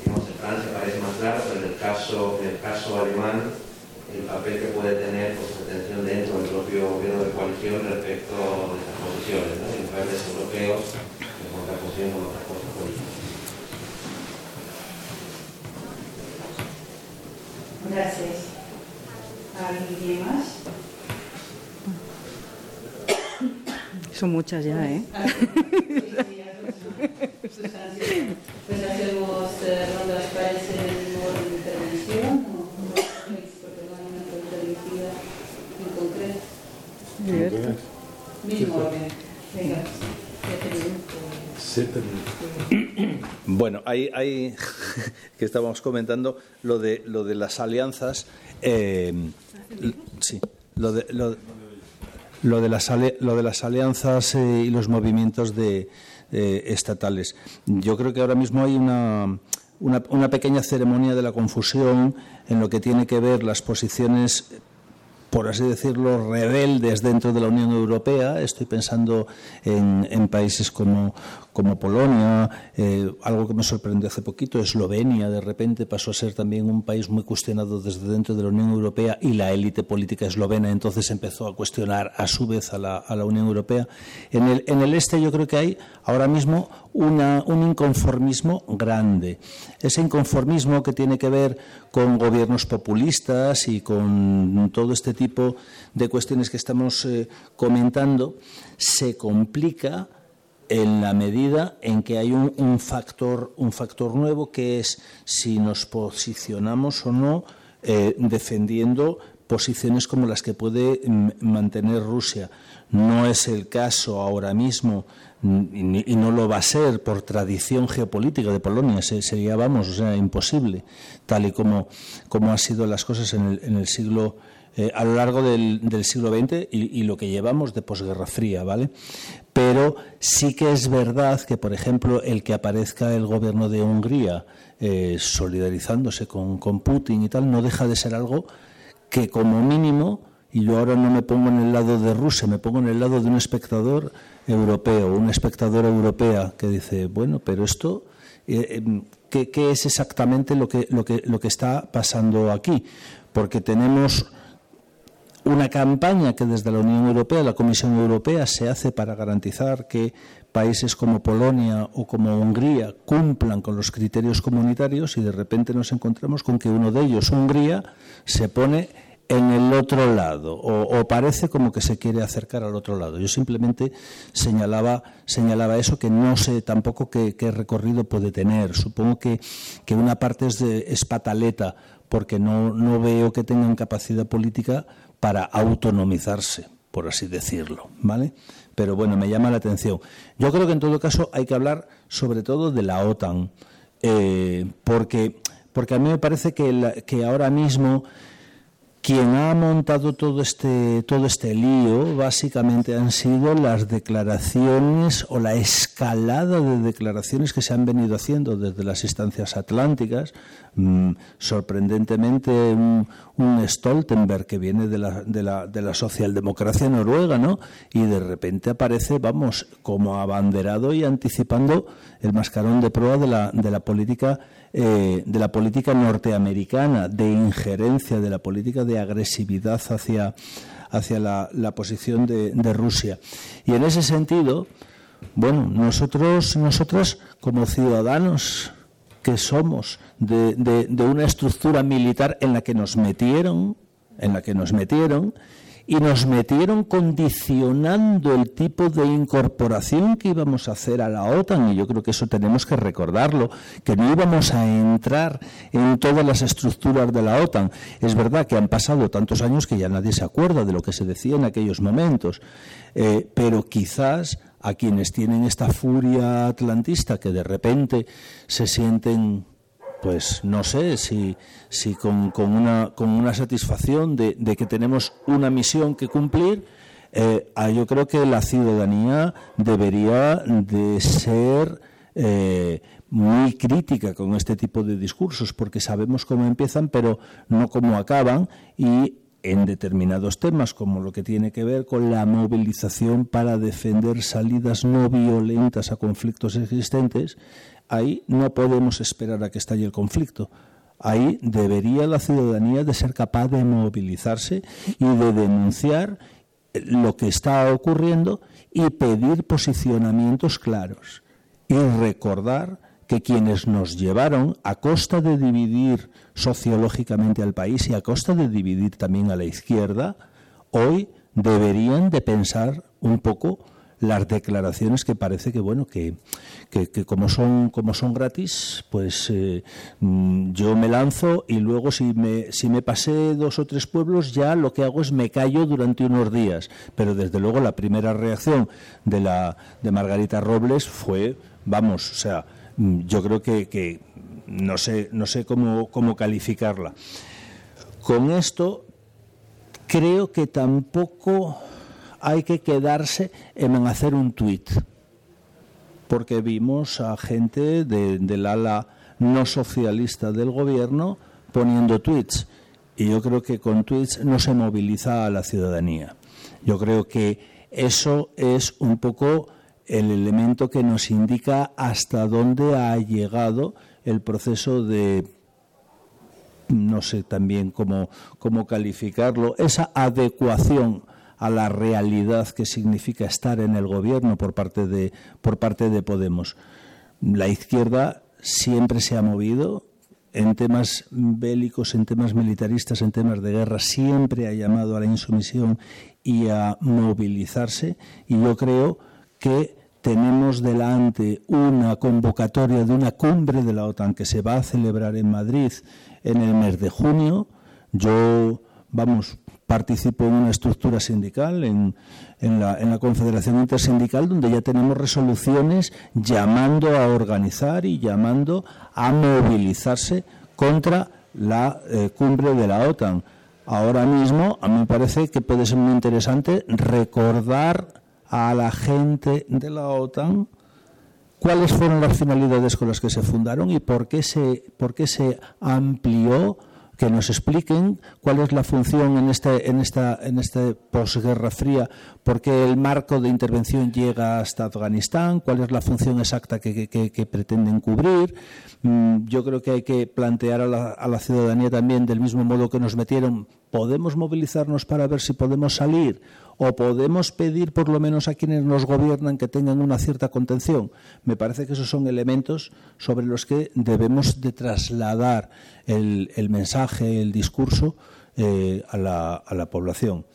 digamos, en Francia parece más claro, pero en el caso, en el caso alemán, el papel que puede tener pues, atención dentro del propio gobierno de coalición respecto de estas posiciones, ¿no? los países europeos en contraposición con otras cosas políticas. Gracias. ¿Alguien más? Son muchas ya, ¿eh? Pues hacemos rondas para ese orden de intervención, o porque no hay una pregunta dirigida en concreto. Mismo orden. Venga. Bueno, hay, que estábamos comentando lo de lo de las alianzas. Eh, sí, lo de, lo, de las, lo de las alianzas eh, y los movimientos de, eh, estatales. Yo creo que ahora mismo hay una, una, pequeña ceremonia de la confusión en lo que tiene que ver las posiciones por así decirlo, rebeldes dentro de la Unión Europea. Estoy pensando en, en países como, como Polonia, eh, algo que me sorprendió hace poquito, Eslovenia de repente pasó a ser también un país muy cuestionado desde dentro de la Unión Europea y la élite política eslovena entonces empezó a cuestionar a su vez a la, a la Unión Europea. En el, en el, este yo creo que hay ahora mismo una, un inconformismo grande. Ese inconformismo que tiene que ver con gobiernos populistas y con todo este tipo de cuestiones que estamos eh, comentando se complica en la medida en que hay un, factor, un factor nuevo que es si nos posicionamos o no eh, defendiendo posiciones como las que puede mantener Rusia. No es el caso ahora mismo y no lo va a ser por tradición geopolítica de Polonia, sería, vamos, o sea, imposible, tal y como, como han sido las cosas en el, en el siglo eh, a lo largo del, siglo XX y, lo que llevamos de posguerra fría, ¿vale? Pero sí que es verdad que, por ejemplo, el que aparezca el gobierno de Hungría eh, solidarizándose con, Putin y tal, no deja de ser algo que como mínimo, y yo ahora no me pongo en el lado de Rusia, me pongo en el lado de un espectador europeo, una espectadora europea que dice, bueno, pero esto, eh, ¿qué, ¿qué, es exactamente lo que, lo, que, lo que está pasando aquí? Porque tenemos una campaña que desde la Unión Europea, la Comisión Europea, se hace para garantizar que países como Polonia o como Hungría cumplan con los criterios comunitarios y de repente nos encontramos con que uno de ellos, Hungría, se pone en el otro lado o, parece como que se quiere acercar al otro lado. Yo simplemente señalaba, señalaba eso que no sé tampoco qué, qué recorrido puede tener. Supongo que, que una parte es, de, es pataleta porque no, no veo que tengan capacidad política para autonomizarse, por así decirlo, ¿vale? Pero bueno, me llama la atención. Yo creo que en todo caso hay que hablar sobre todo de la OTAN, eh, porque, porque a mí me parece que, la, que ahora mismo quien ha montado todo este, todo este lío básicamente han sido las declaraciones o la escalada de declaraciones que se han venido haciendo desde las instancias atlánticas. Mm, sorprendentemente, un, Stoltenberg que viene de la, de, la, de la socialdemocracia noruega, ¿no? Y de repente aparece, vamos, como abanderado y anticipando el mascarón de prueba de la, de la política eh, de la política norteamericana, de injerencia, de la política de agresividad hacia, hacia la, posición de, de, Rusia. Y en ese sentido, bueno, nosotros, nosotros como ciudadanos que somos de, de, de una estructura militar en la que nos metieron, en la que nos metieron, y nos metieron condicionando el tipo de incorporación que íbamos a hacer a la OTAN, y yo creo que eso tenemos que recordarlo, que no íbamos a entrar en todas las estructuras de la OTAN. Es verdad que han pasado tantos años que ya nadie se acuerda de lo que se decía en aquellos momentos, eh, pero quizás a quienes tienen esta furia atlantista que de repente se sienten pues no sé si, con, una, con una satisfacción de, de, que tenemos una misión que cumplir, eh, ah, yo creo que la ciudadanía debería de ser eh, muy crítica con este tipo de discursos, porque sabemos cómo empiezan, pero no cómo acaban, y en determinados temas, como lo que tiene que ver con la movilización para defender salidas no violentas a conflictos existentes, ahí no podemos esperar a que estalle el conflicto. Ahí debería la ciudadanía de ser capaz de movilizarse y de denunciar lo que está ocurriendo y pedir posicionamientos claros y recordar que quienes nos llevaron a costa de dividir sociológicamente al país y a costa de dividir también a la izquierda, hoy deberían de pensar un poco las declaraciones que parece que bueno que, que, que como son como son gratis pues eh, mm, yo me lanzo y luego si me si me pasé dos o tres pueblos ya lo que hago es me callo durante unos días. Pero desde luego la primera reacción de la de Margarita Robles fue vamos o sea mm, yo creo que, que no sé no sé cómo cómo calificarla. Con esto creo que tampoco hay que quedarse en hacer un tuit, porque vimos a gente del ala no socialista del gobierno poniendo tweets. Y yo creo que con tweets no se moviliza a la ciudadanía. Yo creo que eso es un poco el elemento que nos indica hasta dónde ha llegado el proceso de no sé también cómo, cómo calificarlo, esa adecuación a la realidad que significa estar en el gobierno por parte de, por parte de Podemos. La izquierda siempre se ha movido en temas bélicos, en temas militaristas, en temas de guerra, siempre ha llamado a la insumisión y a movilizarse y yo creo que tenemos delante una convocatoria de una cumbre de la OTAN que se va a celebrar en Madrid en el mes de junio. Yo, vamos, participo en una estructura sindical, en, la, Confederación Intersindical, donde ya tenemos resoluciones llamando a organizar y llamando a movilizarse contra la eh, cumbre de la OTAN. Ahora mismo, a mí me parece que puede ser muy interesante recordar a la gente de la OTAN cuáles fueron las finalidades con las que se fundaron y por qué se, por qué se amplió que nos expliquen cuál es la función en este en esta en este posguerra fría, por qué el marco de intervención llega hasta Afganistán, cuál es la función exacta que, pretenden cubrir. Mm, yo creo que hay que plantear a la, a la ciudadanía también del mismo modo que nos metieron, podemos movilizarnos para ver si podemos salir o podemos pedir por lo menos a quienes nos gobiernan que tengan una cierta contención. Me parece que esos son elementos sobre los que debemos de trasladar el, mensaje, el discurso eh, a, la, población.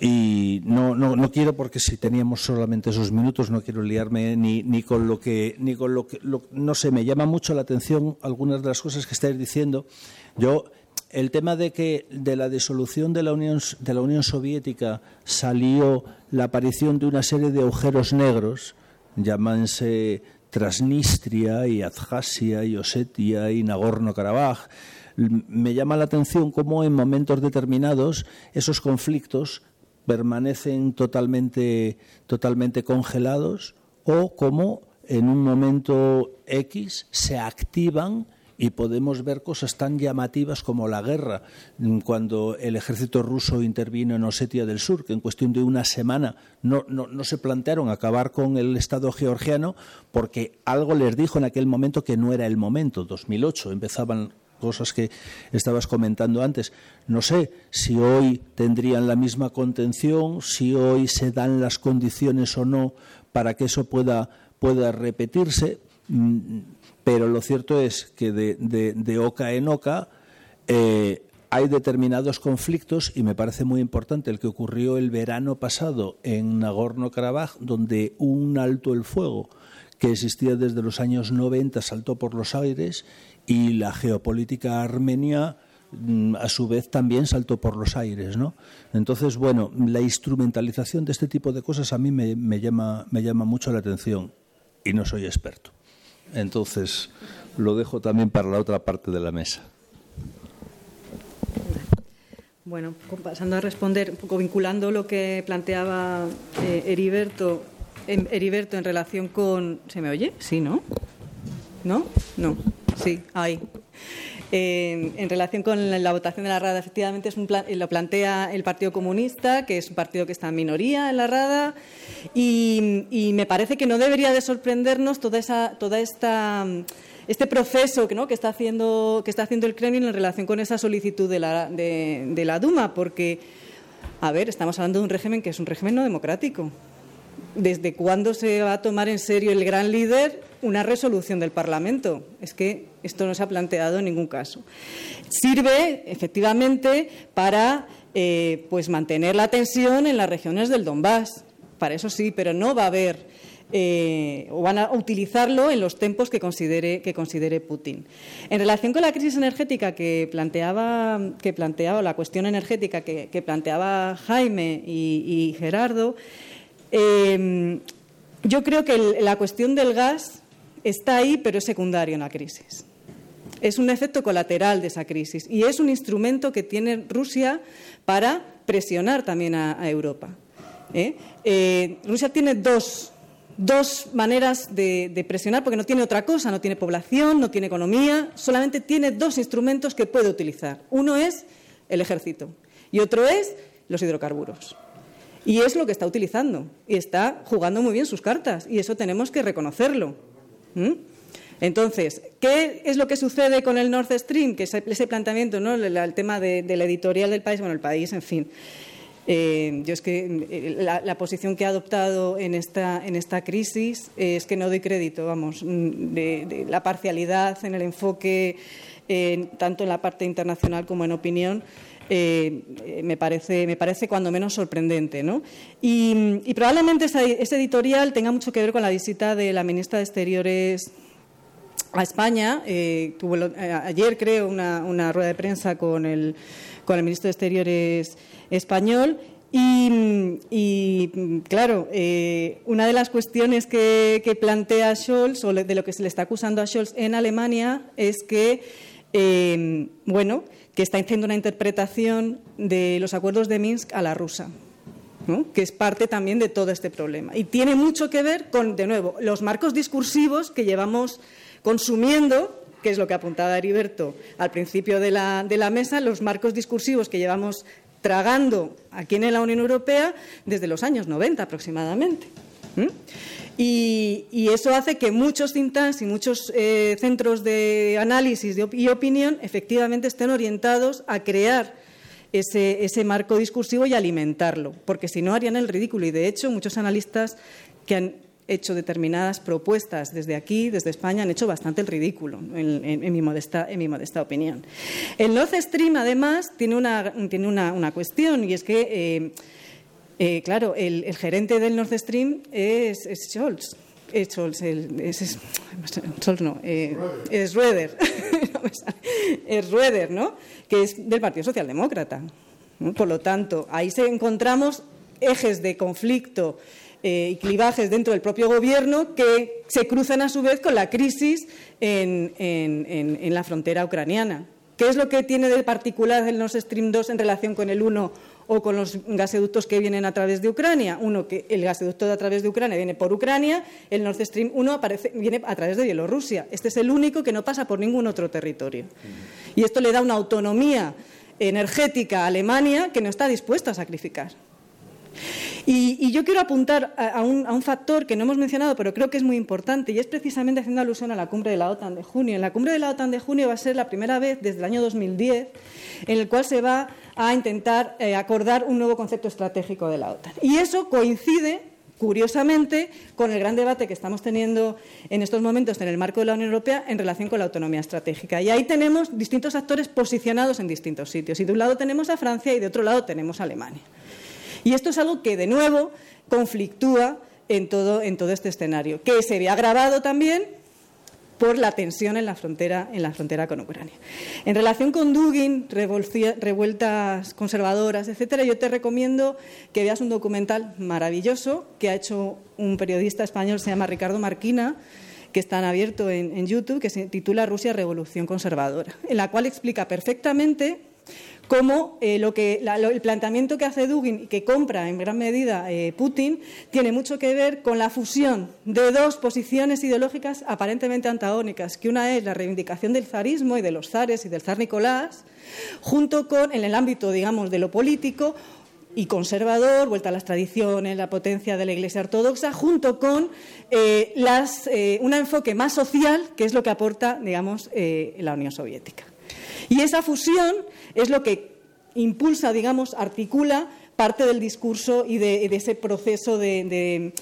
Y no, no, no, quiero, porque si teníamos solamente esos minutos, no quiero liarme ni, ni con lo que, ni con lo que, no sé, me llama mucho la atención algunas de las cosas que estáis diciendo. Yo el tema de que de la disolución de la Unión, Soviética salió la aparición de una serie de agujeros negros, llamanse Transnistria y Abjasia y Osetia y Nagorno-Karabaj, me llama la atención cómo en momentos determinados esos conflictos permanecen totalmente, totalmente congelados o cómo en un momento X se activan y podemos ver cosas tan llamativas como la guerra, mm, cuando el ejército ruso intervino en Osetia del Sur, que en cuestión de una semana no, no, se plantearon acabar con el Estado georgiano porque algo les dijo en aquel momento que no era el momento, 2008, empezaban cosas que estabas comentando antes. No sé si hoy tendrían la misma contención, si hoy se dan las condiciones o no para que eso pueda, pueda repetirse. Pero lo cierto es que de, oca en oca eh, hay determinados conflictos y me parece muy importante el que ocurrió el verano pasado en Nagorno-Karabaj, donde un alto el fuego que existía desde los años 90 saltó por los aires y la geopolítica armenia mm, a su vez también saltó por los aires, ¿no? Entonces, bueno, la instrumentalización de este tipo de cosas a mí me llama, me llama mucho la atención y no soy experto. Entonces, lo dejo también para la otra parte de la mesa. Bueno, pasando a responder, un poco vinculando lo que planteaba eh, Heriberto, en, Heriberto en relación con... ¿Se me oye? Sí, ¿no? ¿No? No. Sí, ahí en relación con la, votación de la Rada, efectivamente es un lo plantea el Partido Comunista, que es un partido que está en minoría en la Rada, y, me parece que no debería de sorprendernos toda esa, toda esta este proceso ¿no? que, está haciendo, que está haciendo el Kremlin en relación con esa solicitud de la, de la Duma, porque, a ver, estamos hablando de un régimen que es un régimen no democrático. ¿Desde cuándo se va a tomar en serio el gran líder una resolución del Parlamento? Es que esto no se ha planteado en ningún caso. Sirve, efectivamente, para eh, pues mantener la tensión en las regiones del Donbass. Para eso sí, pero no va a haber eh, o van a utilizarlo en los tiempos que considere, que considere Putin. En relación con la crisis energética que planteaba, que planteaba la cuestión energética que, planteaba Jaime y Gerardo, Em, yo creo que la cuestión del gas está ahí, pero es secundario en la crisis. Es un efecto colateral de esa crisis y es un instrumento que tiene Rusia para presionar también a, Europa. ¿eh? Eh, Rusia tiene dos, dos maneras de, de, presionar, porque no tiene otra cosa, no tiene población, no tiene economía, solamente tiene dos instrumentos que puede utilizar. Uno es el ejército y otro es los hidrocarburos. Y es lo que está utilizando y está jugando muy bien sus cartas y eso tenemos que reconocerlo. ¿Mm? Entonces, ¿qué es lo que sucede con el Nord Stream? Que ese, planteamiento, ¿no? el, tema de, la editorial del país, bueno, el país, en fin. Eh, yo es que eh, la, posición que ha adoptado en esta, en esta crisis es que no doy crédito, vamos, de, de la parcialidad en el enfoque, tanto en la parte internacional como en opinión. Eh, me, parece, me parece cuando menos sorprendente. ¿no? Y, probablemente ese editorial tenga mucho que ver con la visita de la ministra de Exteriores a España. Eh, tuvo eh, ayer, creo, una, una, rueda de prensa con el, con el ministro de Exteriores español. Y, claro, una de las cuestiones que, plantea Scholz, o de lo que se le está acusando a Scholz en Alemania, es que, bueno, que está haciendo una interpretación de los acuerdos de Minsk a la rusa. ¿no? que es parte también de todo este problema. Y tiene mucho que ver con, de nuevo, los marcos discursivos que llevamos consumiendo, que es lo que apuntaba Heriberto al principio de la, de la mesa, los marcos discursivos que llevamos tragando aquí en la Unión Europea desde los años 90 aproximadamente. Y, eso hace que muchos think tanks y muchos eh, centros de análisis de y opinión efectivamente estén orientados a crear ese, marco discursivo y alimentarlo, porque si no harían el ridículo. Y de hecho, muchos analistas que han hecho determinadas propuestas desde aquí, desde España, han hecho bastante el ridículo, en, mi, modesta, opinión. El Nord Stream, además, tiene una, tiene una, una cuestión, y es que, eh, eh, claro, el, el, gerente del Nord Stream es, es Scholz. Es Scholz, el, es, es, Scholz no, eh, es Schroeder. es Schroeder, ¿no? Que es del Partido Socialdemócrata. Por lo tanto, ahí se encontramos ejes de conflicto eh, y clivajes dentro del propio gobierno que se cruzan a su vez con la crisis en, en, en, en, la frontera ucraniana. ¿Qué es lo que tiene de particular el Nord Stream 2 en relación con el 1 o con los gasoductos que vienen a través de Ucrania? Uno, que el gasoducto a través de Ucrania viene por Ucrania, el Nord Stream 1 aparece, viene a través de Bielorrusia. Este es el único que no pasa por ningún otro territorio. Y esto le da una autonomía energética a Alemania que no está dispuesta a sacrificar. Y, y yo quiero apuntar a, a, un, a, un, factor que no hemos mencionado, pero creo que es muy importante, y es precisamente haciendo alusión a la cumbre de la OTAN de junio. En la cumbre de la OTAN de junio va a ser la primera vez desde el año 2010 en el cual se va a intentar eh, acordar un nuevo concepto estratégico de la OTAN. Y eso coincide curiosamente, con el gran debate que estamos teniendo en estos momentos en el marco de la Unión Europea en relación con la autonomía estratégica. Y ahí tenemos distintos actores posicionados en distintos sitios. Y de un lado tenemos a Francia y de otro lado tenemos a Alemania. Y esto es algo que, de nuevo, conflictúa en todo, en todo este escenario, que se ve agravado también por la tensión en la frontera, en con Ucrania. En relación con Dugin, revueltas conservadoras, etcétera, yo te recomiendo que veas un documental maravilloso que ha hecho un periodista español, se llama Ricardo Marquina, que está abierto en, en YouTube, que se titula Rusia Revolución Conservadora, en la cual explica perfectamente cómo eh, lo que, el planteamiento que hace Dugin y que compra en gran medida eh, Putin tiene mucho que ver con la fusión de dos posiciones ideológicas aparentemente antagónicas, que una es la reivindicación del zarismo y de los zares y del zar Nicolás, junto con, en el ámbito, digamos, de lo político, y conservador, vuelta a las tradiciones, la potencia de la Iglesia ortodoxa, junto con eh, eh, un enfoque más social, que es lo que aporta, digamos, la Unión Soviética. Y esa fusión es lo que impulsa, digamos, articula parte del discurso y de, ese proceso de,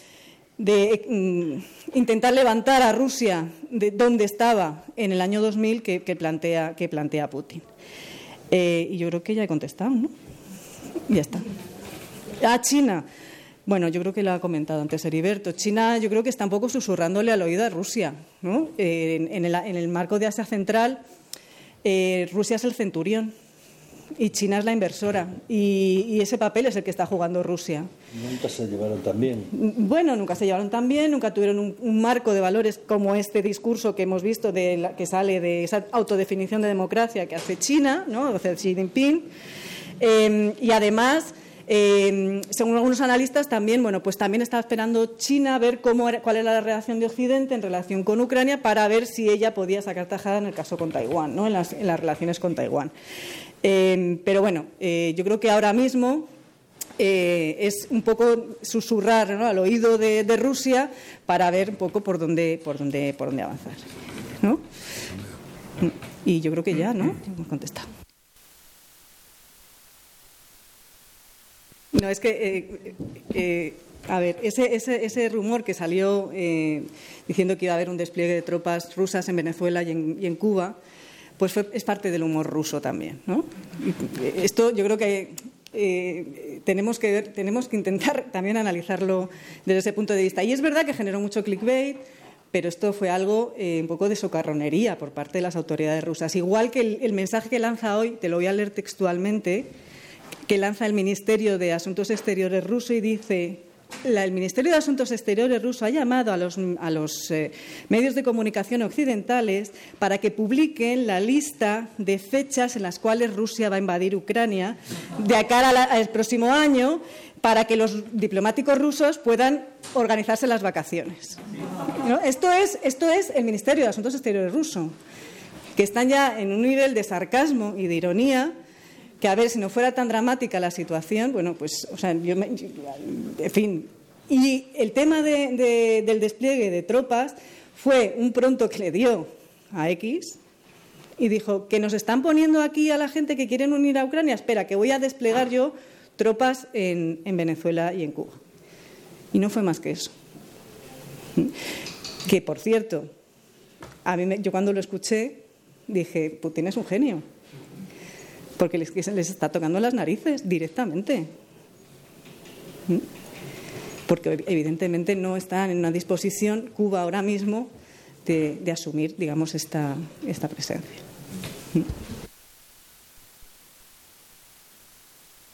de, mm, intentar levantar a Rusia de donde estaba en el año 2000 que, que, plantea, Putin. Eh, y yo creo que ya he contestado, ¿no? Ya está. A China. Bueno, yo creo que lo ha comentado antes Heriberto. China, yo creo que está un poco susurrándole al oído a Rusia. ¿no? Eh, en, en, el, en, el, marco de Asia Central, eh, Rusia es el centurión y China es la inversora. Y, y, ese papel es el que está jugando Rusia. Nunca se llevaron tan bien. Bueno, nunca se llevaron tan bien, nunca tuvieron un, un marco de valores como este discurso que hemos visto de la, que sale de esa autodefinición de democracia que hace China, ¿no? o sea, Xi Jinping. Eh, y además Eh, según algunos analistas, también, bueno, pues también estaba esperando China a ver cómo cuál era la relación de Occidente en relación con Ucrania para ver si ella podía sacar tajada en el caso con Taiwán, ¿no? en, las, relaciones con Taiwán. Eh, pero bueno, eh, yo creo que ahora mismo es un poco susurrar al oído de, Rusia para ver un poco por dónde, por dónde, por dónde avanzar. ¿no? Y yo creo que ya, ¿no? Hemos contestado. No, es que, eh, eh, a ver, ese, ese, ese, rumor que salió eh, diciendo que iba a haber un despliegue de tropas rusas en Venezuela y en, Cuba, pues es parte del humor ruso también, ¿no? esto yo creo que tenemos que tenemos que intentar también analizarlo desde ese punto de vista. Y es verdad que generó mucho clickbait, pero esto fue algo un poco de socarronería por parte de las autoridades rusas. Igual que el mensaje que lanza hoy, te lo voy a leer textualmente, que lanza el Ministerio de Asuntos Exteriores ruso y dice el Ministerio de Asuntos Exteriores ruso ha llamado a los, eh, medios de comunicación occidentales para que publiquen la lista de fechas en las cuales Rusia va a invadir Ucrania de cara al próximo año para que los diplomáticos rusos puedan organizarse las vacaciones. Esto, es, esto es el Ministerio de Asuntos Exteriores ruso, que están ya en un nivel de sarcasmo y de ironía que a ver, si no fuera tan dramática la situación, bueno, pues, o sea, yo, en fin. Y el tema del despliegue de tropas fue un pronto que le dio a X y dijo que nos están poniendo aquí a la gente que quieren unir a Ucrania, espera, que voy a desplegar yo tropas en, Venezuela y en Cuba. Y no fue más que eso. Que, por cierto, a mí yo cuando lo escuché dije, Putin es un genio porque les, les está tocando las narices directamente. ¿Mm? Porque evidentemente no están en una disposición Cuba ahora mismo de, asumir, digamos, esta, presencia. ¿Mm?